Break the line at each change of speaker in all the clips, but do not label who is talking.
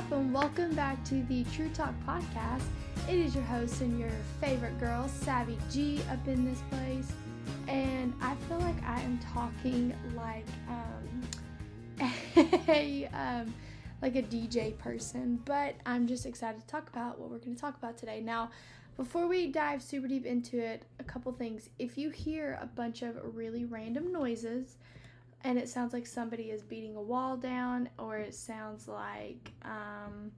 up, and welcome back to the True Talk podcast. It is your host and your favorite girl, Savvy G, up in this place, and I feel like I am talking like um, a um, like a DJ person, but I'm just excited to talk about what we're going to talk about today. Now, before we dive super deep into it, a couple things. If you hear a bunch of really random noises, and it sounds like somebody is beating a wall down, or it sounds like um,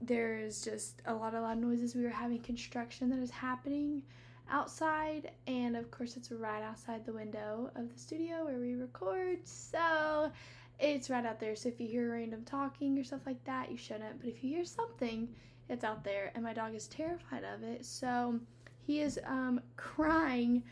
there's just a lot of loud noises. We are having construction that is happening outside, and of course, it's right outside the window of the studio where we record. So it's right out there. So if you hear random talking or stuff like that, you shouldn't. But if you hear something, it's out there, and my dog is terrified of it. So he is um, crying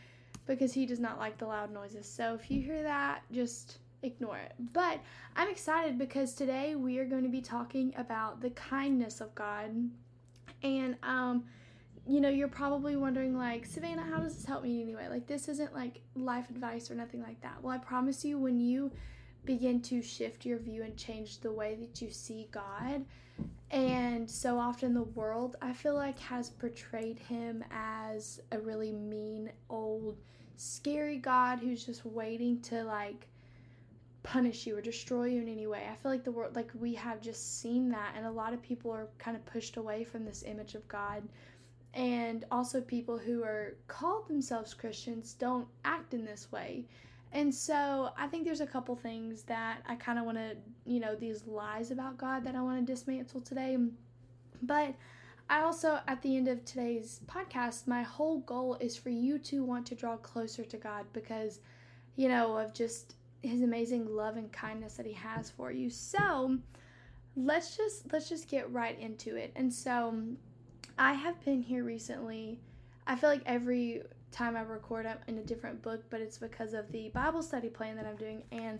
because he does not like the loud noises. So if you hear that, just ignore it. But I'm excited because today we are going to be talking about the kindness of God. And um you know, you're probably wondering like, "Savannah, how does this help me anyway?" Like this isn't like life advice or nothing like that. Well, I promise you when you begin to shift your view and change the way that you see God, and so often the world, I feel like, has portrayed him as a really mean, old, scary God who's just waiting to like punish you or destroy you in any way. I feel like the world, like we have just seen that, and a lot of people are kind of pushed away from this image of God. And also, people who are called themselves Christians don't act in this way. And so, I think there's a couple things that I kind of want to, you know, these lies about God that I want to dismantle today. But I also, at the end of today's podcast, my whole goal is for you to want to draw closer to God because, you know, of just his amazing love and kindness that he has for you. So, let's just let's just get right into it. And so, I have been here recently. I feel like every time I record I'm in a different book, but it's because of the Bible study plan that I'm doing. And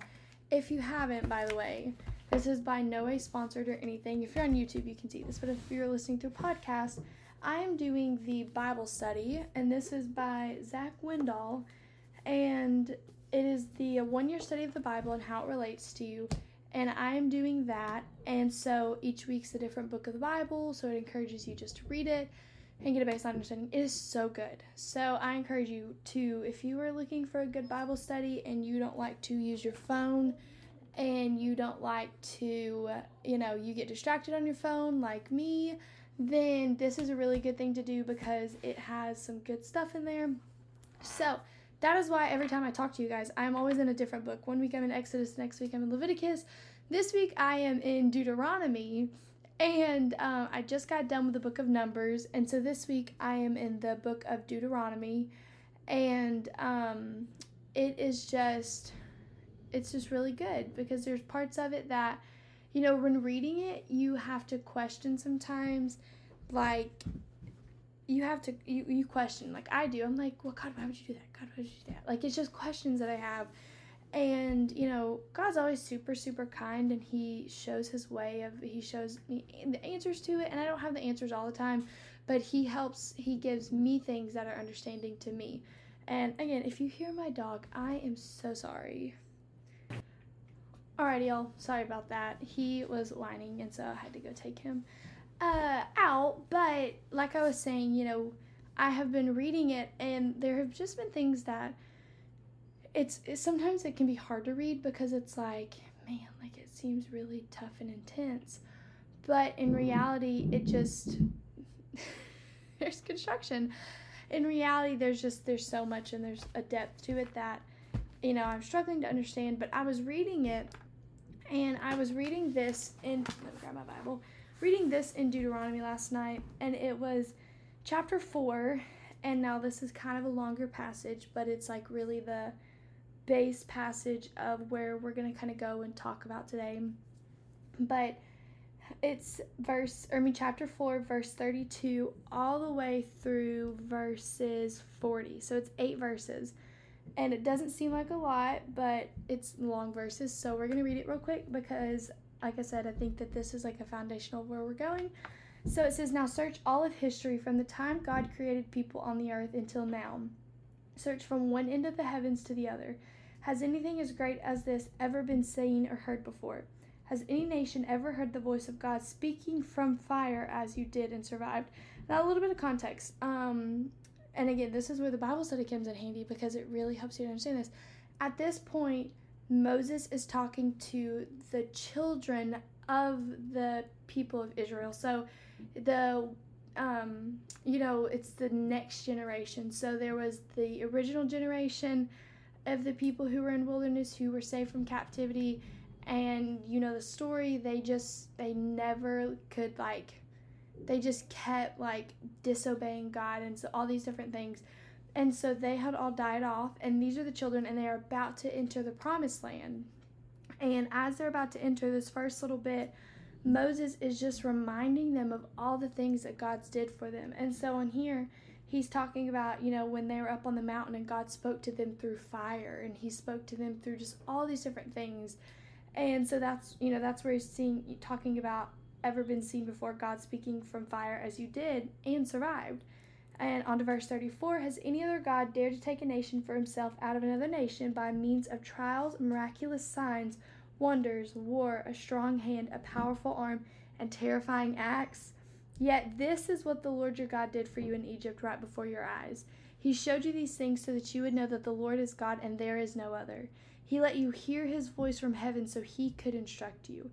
if you haven't, by the way, this is by no way sponsored or anything. If you're on YouTube, you can see this, but if you're listening to a podcast, I am doing the Bible study, and this is by Zach Windahl, and it is the one year study of the Bible and how it relates to you. And I am doing that, and so each week's a different book of the Bible, so it encourages you just to read it and get a baseline understanding. It is so good. So I encourage you to, if you are looking for a good Bible study and you don't like to use your phone, and you don't like to, you know, you get distracted on your phone like me, then this is a really good thing to do because it has some good stuff in there. So, that is why every time I talk to you guys, I'm always in a different book. One week I'm in Exodus, next week I'm in Leviticus. This week I am in Deuteronomy, and um, I just got done with the book of Numbers. And so this week I am in the book of Deuteronomy, and um, it is just it's just really good because there's parts of it that you know when reading it you have to question sometimes like you have to you, you question like i do. I'm like well god why would you do that? God why would you do that? Like it's just questions that i have. And you know god's always super super kind and he shows his way of he shows me the answers to it. And i don't have the answers all the time but he helps he gives me things that are understanding to me. And again if you hear my dog i am so sorry Alrighty, y'all. Sorry about that. He was whining, and so I had to go take him uh, out. But like I was saying, you know, I have been reading it, and there have just been things that it's, it's sometimes it can be hard to read because it's like, man, like it seems really tough and intense. But in reality, it just there's construction. In reality, there's just there's so much and there's a depth to it that you know I'm struggling to understand. But I was reading it and I was reading this in let me grab my Bible. Reading this in Deuteronomy last night, and it was chapter four. And now this is kind of a longer passage, but it's like really the base passage of where we're gonna kind of go and talk about today. But it's verse, or I mean, chapter 4, verse 32, all the way through verses 40. So it's eight verses and it doesn't seem like a lot, but it's long verses. So we're to read it real quick because, like I said, I think that this is like a foundational where we're going. So it says, Now search all of history from the time God created people on the earth until now. Search from one end of the heavens to the other. Has anything as great as this ever been seen or heard before? Has any nation ever heard the voice of God speaking from fire as you did and survived? Now, a little bit of context. Um, and again, this is where the Bible study comes in handy because it really helps you to understand this. At this point, Moses is talking to the children of the people of Israel. So the um, you know, it's the next generation. So there was the original generation of the people who were in wilderness who were saved from captivity and you know the story they just they never could like they just kept like disobeying God and so all these different things. And so they had all died off, and these are the children, and they are about to enter the promised land. And as they're about to enter this first little bit, Moses is just reminding them of all the things that God's did for them. And so in here, he's talking about, you know, when they were up on the mountain and God spoke to them through fire and he spoke to them through just all these different things. And so that's, you know, that's where he's seeing talking about ever been seen before God speaking from fire as you did and survived. And on to verse 34 Has any other God dared to take a nation for himself out of another nation by means of trials, miraculous signs, wonders, war, a strong hand, a powerful arm, and terrifying acts? Yet this is what the Lord your God did for you in Egypt right before your eyes. He showed you these things so that you would know that the Lord is God and there is no other. He let you hear his voice from heaven so he could instruct you.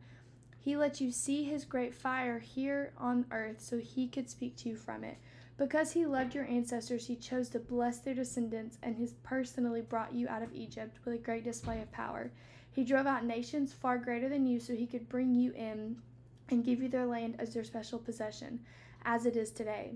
He let you see his great fire here on earth so he could speak to you from it. Because he loved your ancestors, he chose to bless their descendants and has personally brought you out of Egypt with a great display of power. He drove out nations far greater than you so he could bring you in and give you their land as their special possession, as it is today.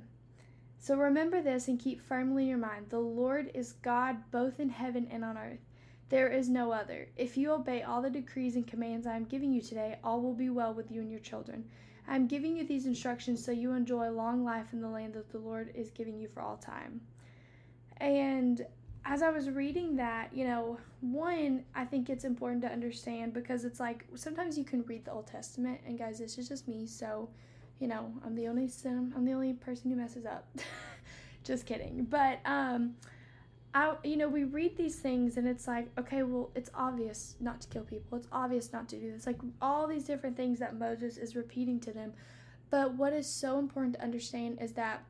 So remember this and keep firmly in your mind the Lord is God both in heaven and on earth. There is no other. If you obey all the decrees and commands I am giving you today, all will be well with you and your children. I am giving you these instructions so you enjoy long life in the land that the Lord is giving you for all time. And as I was reading that, you know, one, I think it's important to understand because it's like sometimes you can read the Old Testament, and guys, this is just me, so you know, I'm the only I'm the only person who messes up. just kidding. But um I, you know, we read these things and it's like, okay, well, it's obvious not to kill people. It's obvious not to do this. Like all these different things that Moses is repeating to them. But what is so important to understand is that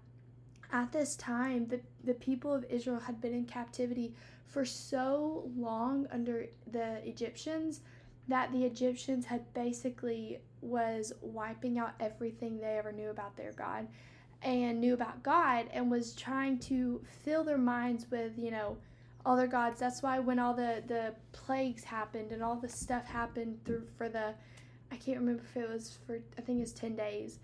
at this time, the, the people of Israel had been in captivity for so long under the Egyptians that the Egyptians had basically was wiping out everything they ever knew about their God and knew about God and was trying to fill their minds with, you know, other gods. That's why when all the the plagues happened and all the stuff happened through for the I can't remember if it was for I think it's 10 days.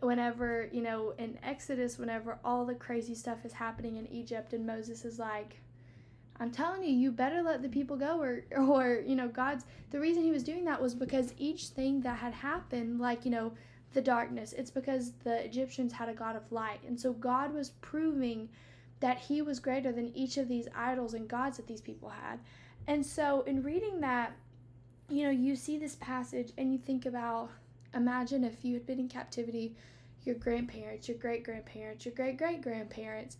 Whenever, you know, in Exodus whenever all the crazy stuff is happening in Egypt and Moses is like I'm telling you, you better let the people go, or, or you know, God's. The reason he was doing that was because each thing that had happened, like you know, the darkness. It's because the Egyptians had a God of light. And so God was proving that he was greater than each of these idols and gods that these people had. And so in reading that, you know, you see this passage and you think about imagine if you had been in captivity, your grandparents, your great grandparents, your great great grandparents,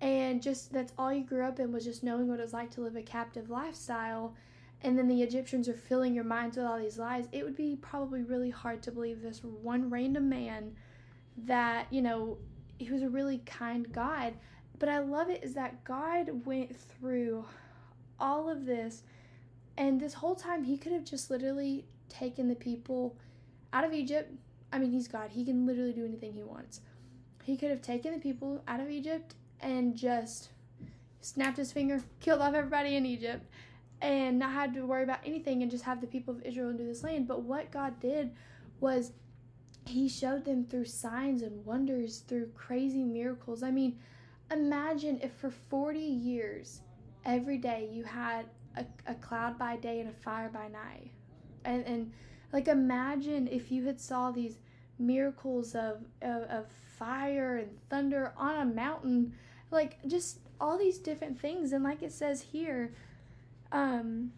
and just that's all you grew up in was just knowing what it was like to live a captive lifestyle and then the Egyptians are filling your minds with all these lies, it would be probably really hard to believe this one random man that, you know, he was a really kind God. But I love it is that God went through all of this, and this whole time he could have just literally taken the people out of Egypt. I mean, he's God, he can literally do anything he wants. He could have taken the people out of Egypt and just snapped his finger, killed off everybody in Egypt and not had to worry about anything and just have the people of Israel into this land. But what God did was he showed them through signs and wonders, through crazy miracles. I mean, imagine if for 40 years, every day you had a, a cloud by day and a fire by night. And, and like imagine if you had saw these miracles of, of, of fire and thunder on a mountain, like just all these different things. And like it says here, um,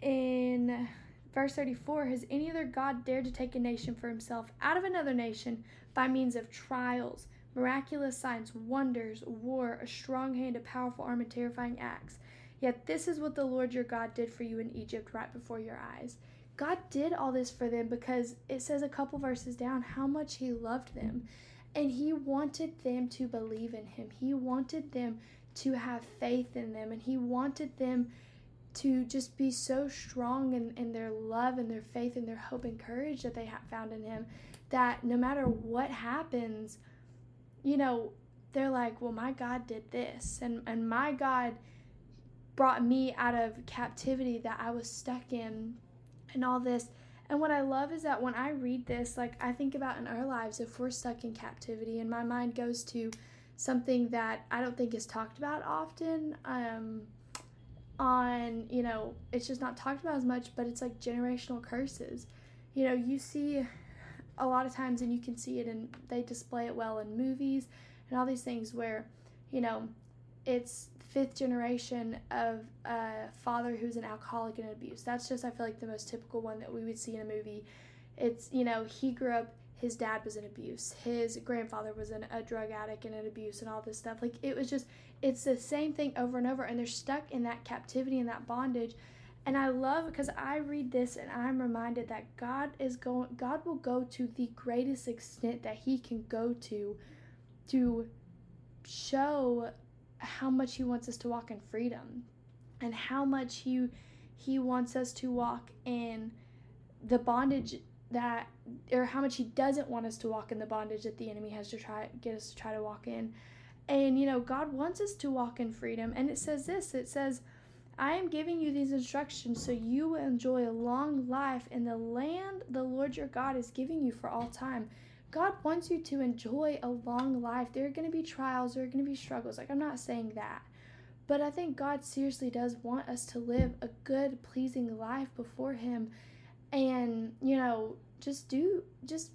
in verse 34 Has any other God dared to take a nation for himself out of another nation by means of trials, miraculous signs, wonders, war, a strong hand, a powerful arm, and terrifying acts? Yet this is what the Lord your God did for you in Egypt right before your eyes. God did all this for them because it says a couple verses down how much He loved them. And He wanted them to believe in Him. He wanted them to have faith in them. And He wanted them to just be so strong in, in their love and their faith and their hope and courage that they have found in Him that no matter what happens, you know, they're like, well, my God did this. And, and my God brought me out of captivity that I was stuck in and all this. And what I love is that when I read this, like I think about in our lives, if we're stuck in captivity, and my mind goes to something that I don't think is talked about often. Um, on, you know, it's just not talked about as much, but it's like generational curses. You know, you see a lot of times, and you can see it, and they display it well in movies and all these things where, you know, it's fifth generation of a father who's an alcoholic and abuse. That's just I feel like the most typical one that we would see in a movie. It's you know he grew up. His dad was in abuse. His grandfather was an, a drug addict and an abuse and all this stuff. Like it was just it's the same thing over and over, and they're stuck in that captivity and that bondage. And I love because I read this and I'm reminded that God is going. God will go to the greatest extent that He can go to, to show how much he wants us to walk in freedom and how much he he wants us to walk in the bondage that or how much he doesn't want us to walk in the bondage that the enemy has to try get us to try to walk in and you know god wants us to walk in freedom and it says this it says i am giving you these instructions so you will enjoy a long life in the land the lord your god is giving you for all time God wants you to enjoy a long life. There are going to be trials, there are going to be struggles. Like, I'm not saying that. But I think God seriously does want us to live a good, pleasing life before Him. And, you know, just do, just,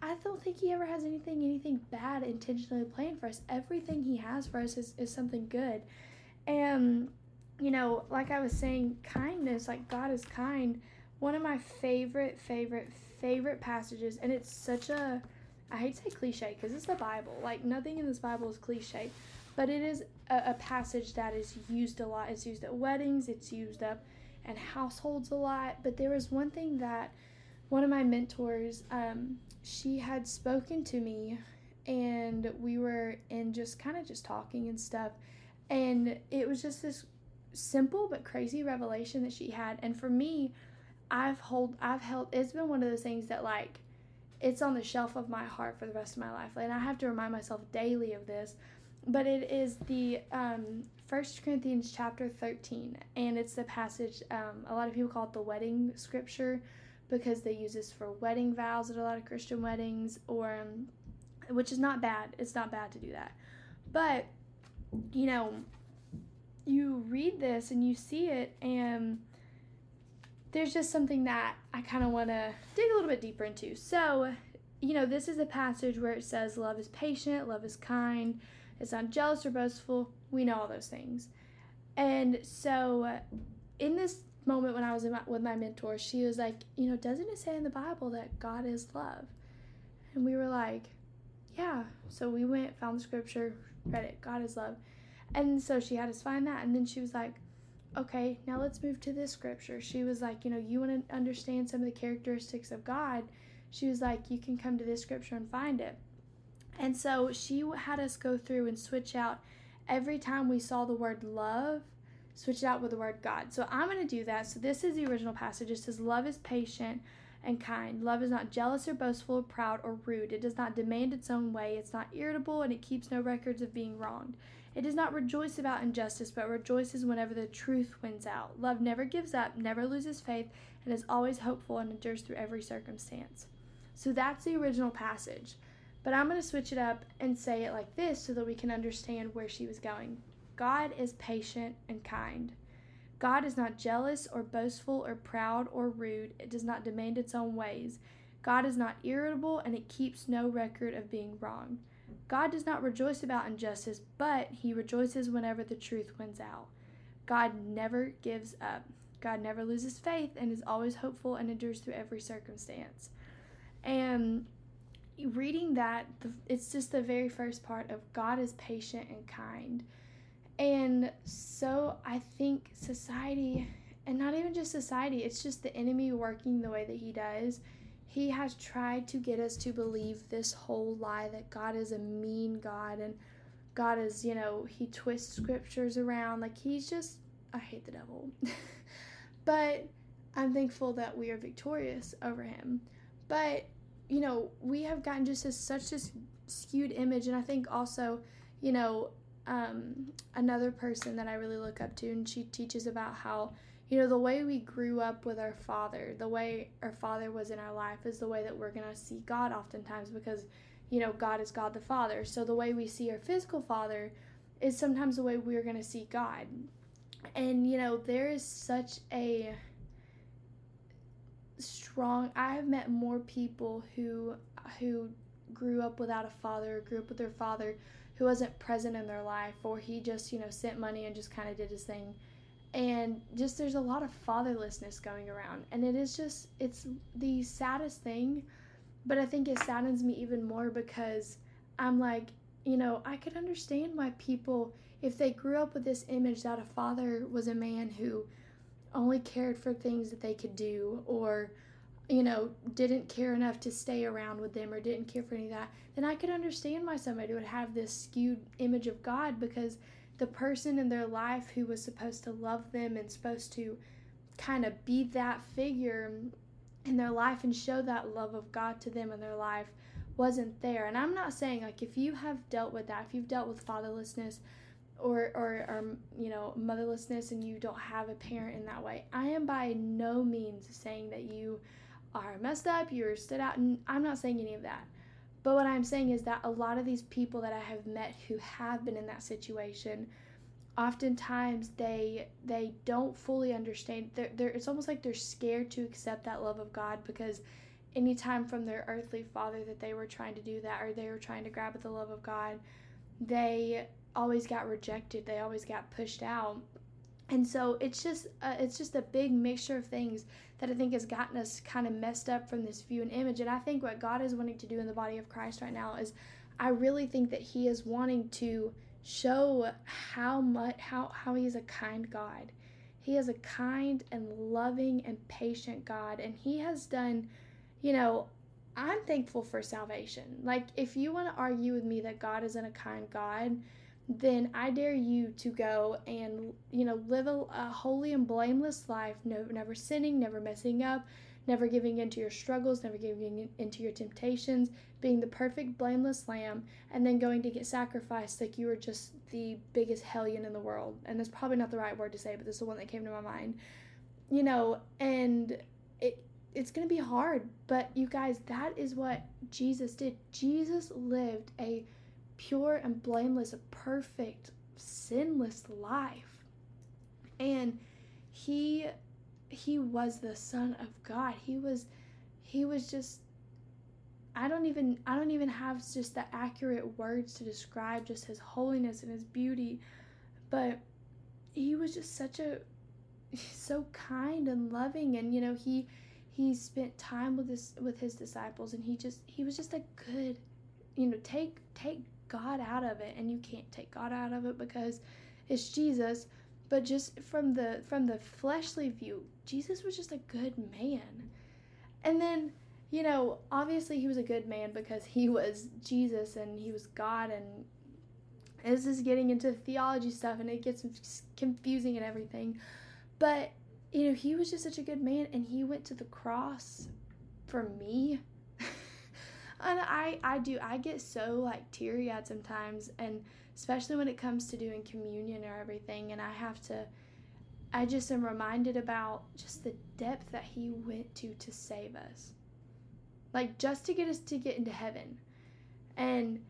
I don't think He ever has anything, anything bad intentionally planned for us. Everything He has for us is, is something good. And, you know, like I was saying, kindness, like God is kind. One of my favorite, favorite, favorite passages, and it's such a I hate to say cliche because it's the Bible. Like nothing in this Bible is cliche, but it is a, a, passage that is used a lot. It's used at weddings. It's used up in households a lot. But there was one thing that one of my mentors, um, she had spoken to me, and we were in just kind of just talking and stuff, and it was just this simple but crazy revelation that she had. And for me, I've hold I've held it's been one of those things that like it's on the shelf of my heart for the rest of my life. And I have to remind myself daily of this. But it is the um, 1 Corinthians chapter 13. And it's the passage, um, a lot of people call it the wedding scripture because they use this for wedding vows at a lot of Christian weddings, or um, which is not bad. It's not bad to do that. But, you know, you read this and you see it, and there's just something that I kind of want to dig a little bit deeper into. So, you know, this is a passage where it says love is patient, love is kind, it's not jealous or boastful. We know all those things. And so, uh, in this moment when I was my, with my mentor, she was like, you know, doesn't it say in the Bible that God is love? And we were like, yeah. So we went, found the scripture, read it, God is love. And so she had us find that. And then she was like, okay, now let's move to this scripture. She was like, you know, you want to understand some of the characteristics of God. She was like, you can come to this scripture and find it. And so she had us go through and switch out every time we saw the word love, switch it out with the word God. So I'm going to do that. So this is the original passage. It says, Love is patient and kind. Love is not jealous or boastful or proud or rude. It does not demand its own way. It's not irritable and it keeps no records of being wronged. It does not rejoice about injustice, but rejoices whenever the truth wins out. Love never gives up, never loses faith, and is always hopeful and endures through every circumstance. So that's the original passage. But I'm going to switch it up and say it like this so that we can understand where she was going. God is patient and kind. God is not jealous or boastful or proud or rude. It does not demand its own ways. God is not irritable and it keeps no record of being wrong. God does not rejoice about injustice, but he rejoices whenever the truth wins out. God never gives up. God never loses faith and is always hopeful and endures through every circumstance. And reading that, it's just the very first part of God is patient and kind. And so I think society and not even just society, it's just the enemy working the way that he does. He has tried to get us to believe this whole lie that God is a mean God and God is, you know, he twists scriptures around. Like he's just, I hate the devil. but I'm thankful that we are victorious over him. But, you know, we have gotten just as such this skewed image. And I think also, you know, um, another person that I really look up to, and she teaches about how, you know, the way we grew up with our father, the way our father was in our life, is the way that we're going to see God oftentimes because, you know, God is God the Father. So the way we see our physical father is sometimes the way we're going to see God. And, you know, there is such a strong I have met more people who who grew up without a father, grew up with their father who wasn't present in their life or he just, you know, sent money and just kind of did his thing. And just there's a lot of fatherlessness going around. And it is just, it's the saddest thing. But I think it saddens me even more because I'm like, you know, I could understand why people, if they grew up with this image that a father was a man who only cared for things that they could do or you know, didn't care enough to stay around with them or didn't care for any of that, then I could understand why somebody would have this skewed image of God because the person in their life who was supposed to love them and supposed to kind of be that figure in their life and show that love of God to them in their life wasn't there. And I'm not saying like if you have dealt with that, if you've dealt with fatherlessness or, or, or you know motherlessness and you don't have a parent in that way, I am by no means saying that you are messed up, you're stood out, and I'm not saying any of that. But what I'm saying is that a lot of these people that I have met who have been in that situation, oftentimes they they don't fully understand. They're, they're, it's almost like they're scared to accept that love of God because anytime from their earthly father that they were trying to do that or they were trying to grab at the love of God, they always got rejected. They always got pushed out and so it's just uh, it's just a big mixture of things that I think has gotten us kind of messed up from this view and image. And I think what God is wanting to do in the body of Christ right now is, I really think that He is wanting to show how much how how He is a kind God. He is a kind and loving and patient God, and He has done, you know. I'm thankful for salvation. Like, if you want to argue with me that God isn't a kind God, then I dare you to go and you know live a, a, holy and blameless life, no, never sinning, never messing up, never giving into your struggles, never giving into your temptations, being the perfect blameless lamb, and then going to get sacrificed like you were just the biggest hellion in the world. And that's probably not the right word to say, but this is the one that came to my mind. You know, and it it's going to be hard, but you guys, that is what Jesus did. Jesus lived a pure and blameless, a perfect, sinless life. And he he was the son of God. He was he was just I don't even I don't even have just the accurate words to describe just his holiness and his beauty, but he was just such a so kind and loving and you know he he spent time with his with his disciples and he just he was just a good you know take take God out of it and you can't take God out of it because it's Jesus. But just from the from the fleshly view Jesus was just a good man. And then you know obviously he was a good man because he was Jesus and he was God and this is getting into theology stuff and it gets confusing and everything. But you know he was just such a good man and he went to the cross for me and I I do I get so like teary eyed sometimes, and especially when it comes to doing communion or everything, and I have to. I just am reminded about just the depth that he went to to save us. Like just to get us to get into heaven. And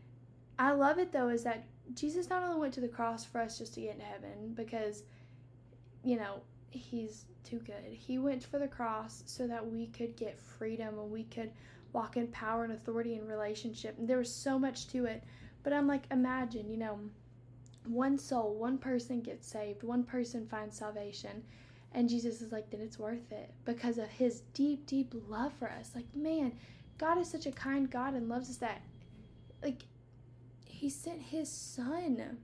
I love it though is that Jesus not only went to the cross for us just to get into heaven because you know, he's too good. He went for the cross so that we could get freedom and we could walk in power and authority and relationship. And there was so much to it. But I'm like, imagine, you know, one soul, one person gets saved, one person finds salvation. And Jesus is like, then it's worth it because of his deep, deep love for us. Like, man, God is such a kind God and loves us that, like, he sent his son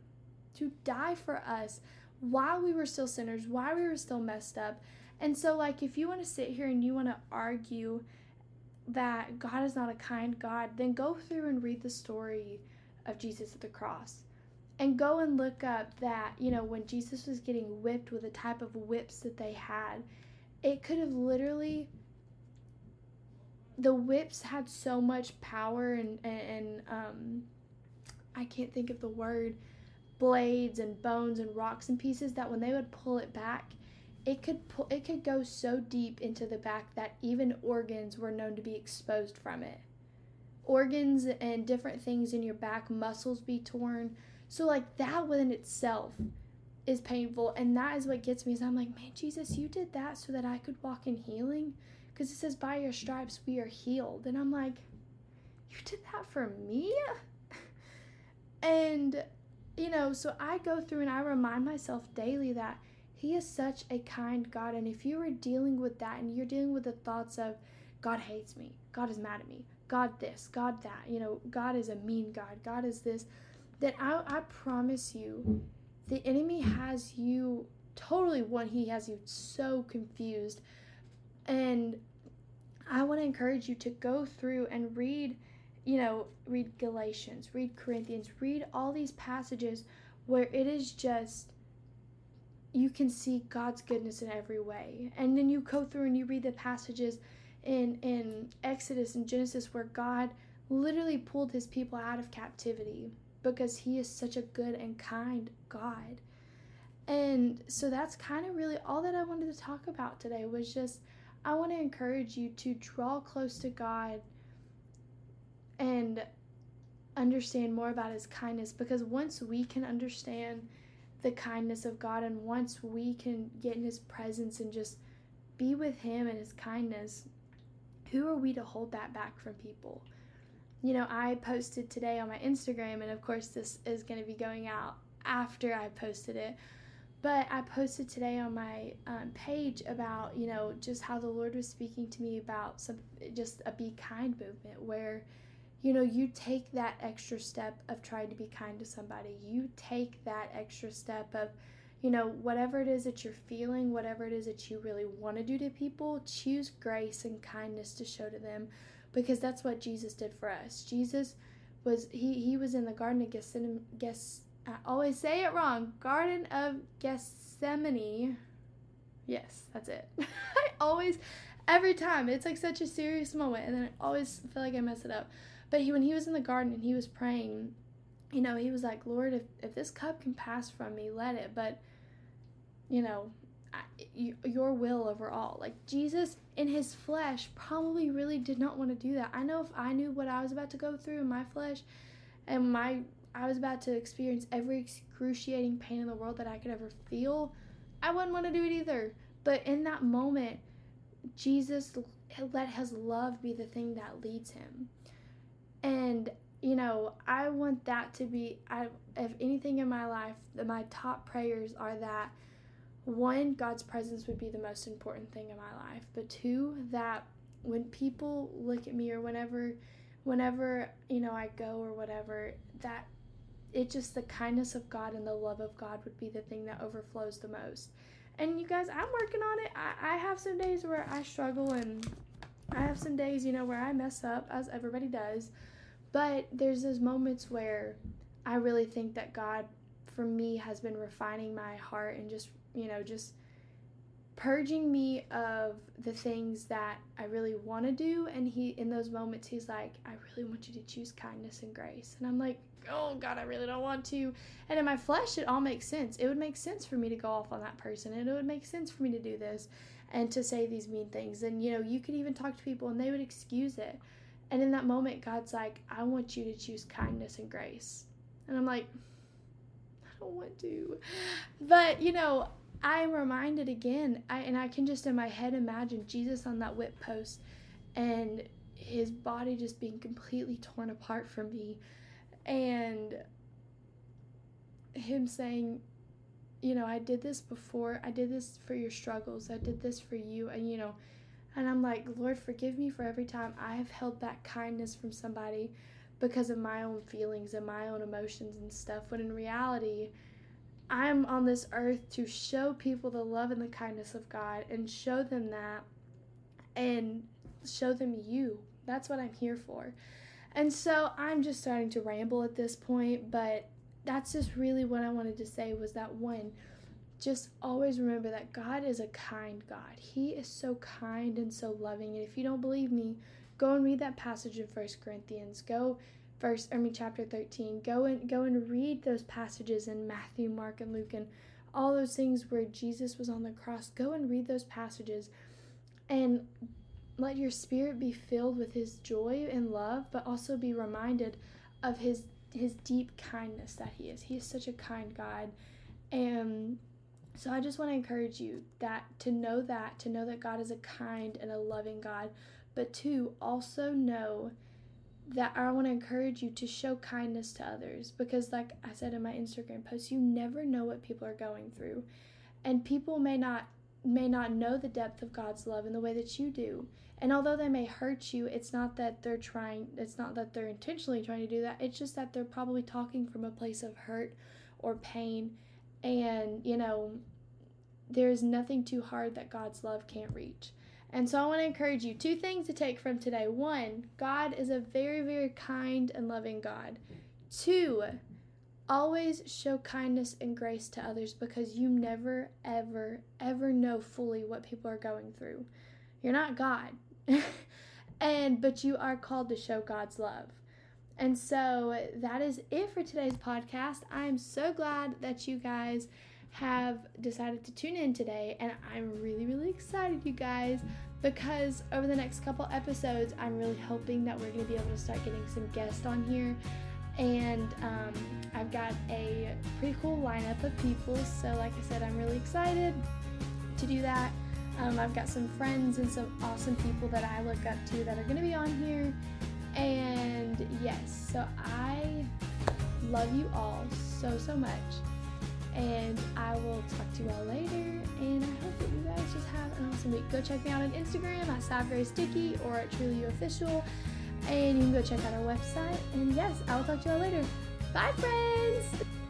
to die for us while we were still sinners, while we were still messed up. And so, like, if you want to sit here and you want to argue that God is not a kind God, then go through and read the story of Jesus at the cross. And go and look up that, you know, when Jesus was getting whipped with the type of whips that they had, it could have literally the whips had so much power and and, and um I can't think of the word blades and bones and rocks and pieces that when they would pull it back it could pull, it could go so deep into the back that even organs were known to be exposed from it. Organs and different things in your back muscles be torn. So like that within itself is painful and that is what gets me is i'm like man jesus you did that so that i could walk in healing? Because it says by your stripes we are healed. And i'm like you did that for me? And you know so i go through and i remind myself daily that he is such a kind god and if you are dealing with that and you're dealing with the thoughts of god hates me. God is mad at me. God this god that you know god is a mean god. God is this then i, I promise you the enemy has you totally one he has you so confused. And I want to encourage you to go through and read, you know, read Galatians, read Corinthians, read all these passages where it is just you can see God's goodness in every way. And then you go through and you read the passages in in Exodus and Genesis where God literally pulled his people out of captivity because he is such a good and kind God. And so that's kind of really all that I wanted to talk about today was just I want to encourage you to draw close to God and understand more about His kindness because once we can understand the kindness of God and once we can get in His presence and just be with Him and His kindness, who are we to hold that back from people? You know, I posted today on my Instagram, and of course, this is going to be going out after I posted it but I posted today on my um, page about, you know, just how the Lord was speaking to me about some just a be kind movement where, you know, you take that extra step of trying to be kind to somebody. You take that extra step of, you know, whatever it is that you're feeling, whatever it is that you really want to do to people, choose grace and kindness to show to them because that's what Jesus did for us. Jesus was he he was in the garden of Gethsemane, I always say it wrong. Garden of Gethsemane. Yes, that's it. I always, every time, it's like such a serious moment, and then I always feel like I mess it up. But he, when he was in the garden and he was praying, you know, he was like, Lord, if, if this cup can pass from me, let it. But, you know, I, you, your will over all. Like Jesus in his flesh probably really did not want to do that. I know if I knew what I was about to go through in my flesh and my I was about to experience every excruciating pain in the world that I could ever feel, I wouldn't want to do it either. But in that moment, Jesus let his love be the thing that leads him. And, you know, I want that to be, I, if anything in my life, my top prayers are that one, God's presence would be the most important thing in my life, but two, that when people look at me or whenever whenever you know I go or whatever that it just the kindness of God and the love of God would be the thing that overflows the most. And you guys, I'm working on it. I, I have some days where I struggle and I have some days, you know, where I mess up, as everybody does. But there's those moments where I really think that God, for me, has been refining my heart and just, you know, just purging me of the things that I really want to do. And He, in those moments, He's like, I really want you to choose kindness and grace. And I'm like, oh God, I really don't want to. And in my flesh, it all makes sense. It would make sense for me to go off on that person, and it would make sense for me to do this and to say these mean things. And you know, you could even talk to people and they would excuse it. And in that moment, God's like, I want you to choose kindness and grace. And I'm like, I don't want to. But, you know, I'm reminded again, I, and I can just in my head imagine Jesus on that whip post and his body just being completely torn apart from me and him saying you know i did this before i did this for your struggles i did this for you and you know and i'm like lord forgive me for every time i have held back kindness from somebody because of my own feelings and my own emotions and stuff when in reality I'm on this earth to show people the love and the kindness of God and show them that and show them you. That's what I'm here for. And so I'm just starting to ramble at this point, but that's just really what I wanted to say was that one, just always remember that God is a kind God. He is so kind and so loving. And if you don't believe me, go and read that passage in First Corinthians. Go first I mean chapter 13. Go and go and read those passages in Matthew, Mark, and Luke and all those things where Jesus was on the cross. Go and read those passages and let your spirit be filled with his joy and love, but also be reminded of his his deep kindness that he is. He is such a kind God. And so I just want to encourage you that to know that, to know that God is a kind and a loving God, but to also know that I want to encourage you to show kindness to others because like I said in my Instagram post, you never know what people are going through. And people may not may not know the depth of God's love in the way that you do. And although they may hurt you, it's not that they're trying it's not that they're intentionally trying to do that. It's just that they're probably talking from a place of hurt or pain and, you know, there's nothing too hard that God's love can't reach. And so I want to encourage you two things to take from today. One, God is a very, very kind and loving God. Two, always show kindness and grace to others because you never, ever, ever know fully what people are going through. You're not God. and but you are called to show God's love. And so that is it for today's podcast. I am so glad that you guys have decided to tune in today, and I'm really, really excited, you guys, because over the next couple episodes, I'm really hoping that we're going to be able to start getting some guests on here. And um, I've got a pretty cool lineup of people, so like I said, I'm really excited to do that. Um, I've got some friends and some awesome people that I look up to that are going to be on here. And yes, so I love you all so, so much and I will talk to you all later. And I hope that you guys just have an awesome week. Go check me out on Instagram at sticky or at Truly You Official, and you can go check out our website. And yes, I will talk to you all later. Bye, friends.